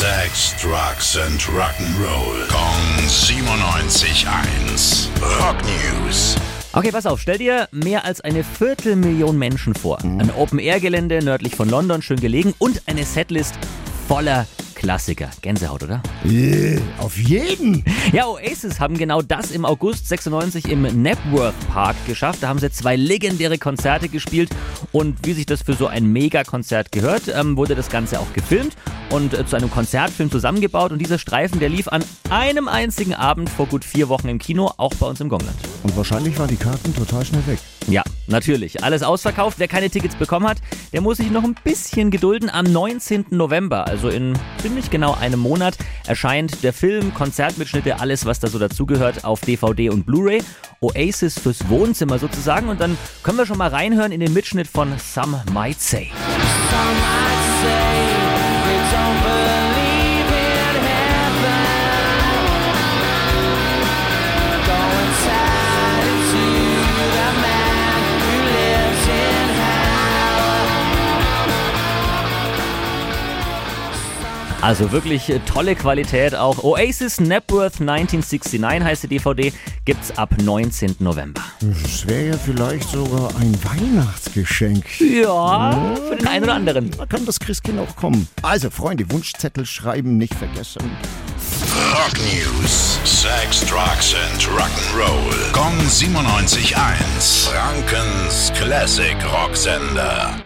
Sex, Drugs and Rock'n'Roll. Kong 97.1. Rock News. Okay, pass auf, stell dir mehr als eine Viertelmillion Menschen vor. Ein Open-Air-Gelände nördlich von London, schön gelegen und eine Setlist voller Klassiker. Gänsehaut, oder? Auf jeden. Ja, Oasis haben genau das im August 96 im Knebworth Park geschafft. Da haben sie zwei legendäre Konzerte gespielt und wie sich das für so ein Megakonzert gehört, ähm, wurde das Ganze auch gefilmt und äh, zu einem Konzertfilm zusammengebaut und dieser Streifen, der lief an einem einzigen Abend vor gut vier Wochen im Kino, auch bei uns im Gongland. Und wahrscheinlich waren die Karten total schnell weg. Ja, natürlich. Alles ausverkauft. Wer keine Tickets bekommen hat, der muss sich noch ein bisschen gedulden. Am 19. November, also in ziemlich genau einem Monat, erscheint der Film, Konzertmitschnitte, alles, was da so dazugehört, auf DVD und Blu-ray. Oasis fürs Wohnzimmer sozusagen. Und dann können wir schon mal reinhören in den Mitschnitt von Some Might Say. Also wirklich äh, tolle Qualität auch. Oasis Napworth 1969 heißt die DVD, gibt's ab 19. November. Das wäre ja vielleicht sogar ein Weihnachtsgeschenk. Ja, für den einen oder anderen. Da kann das Christkind auch kommen. Also, Freunde, Wunschzettel schreiben nicht vergessen. Rock News. Sex, Drugs and Rock'n'Roll. Kong 97.1. Frankens Classic Rocksender.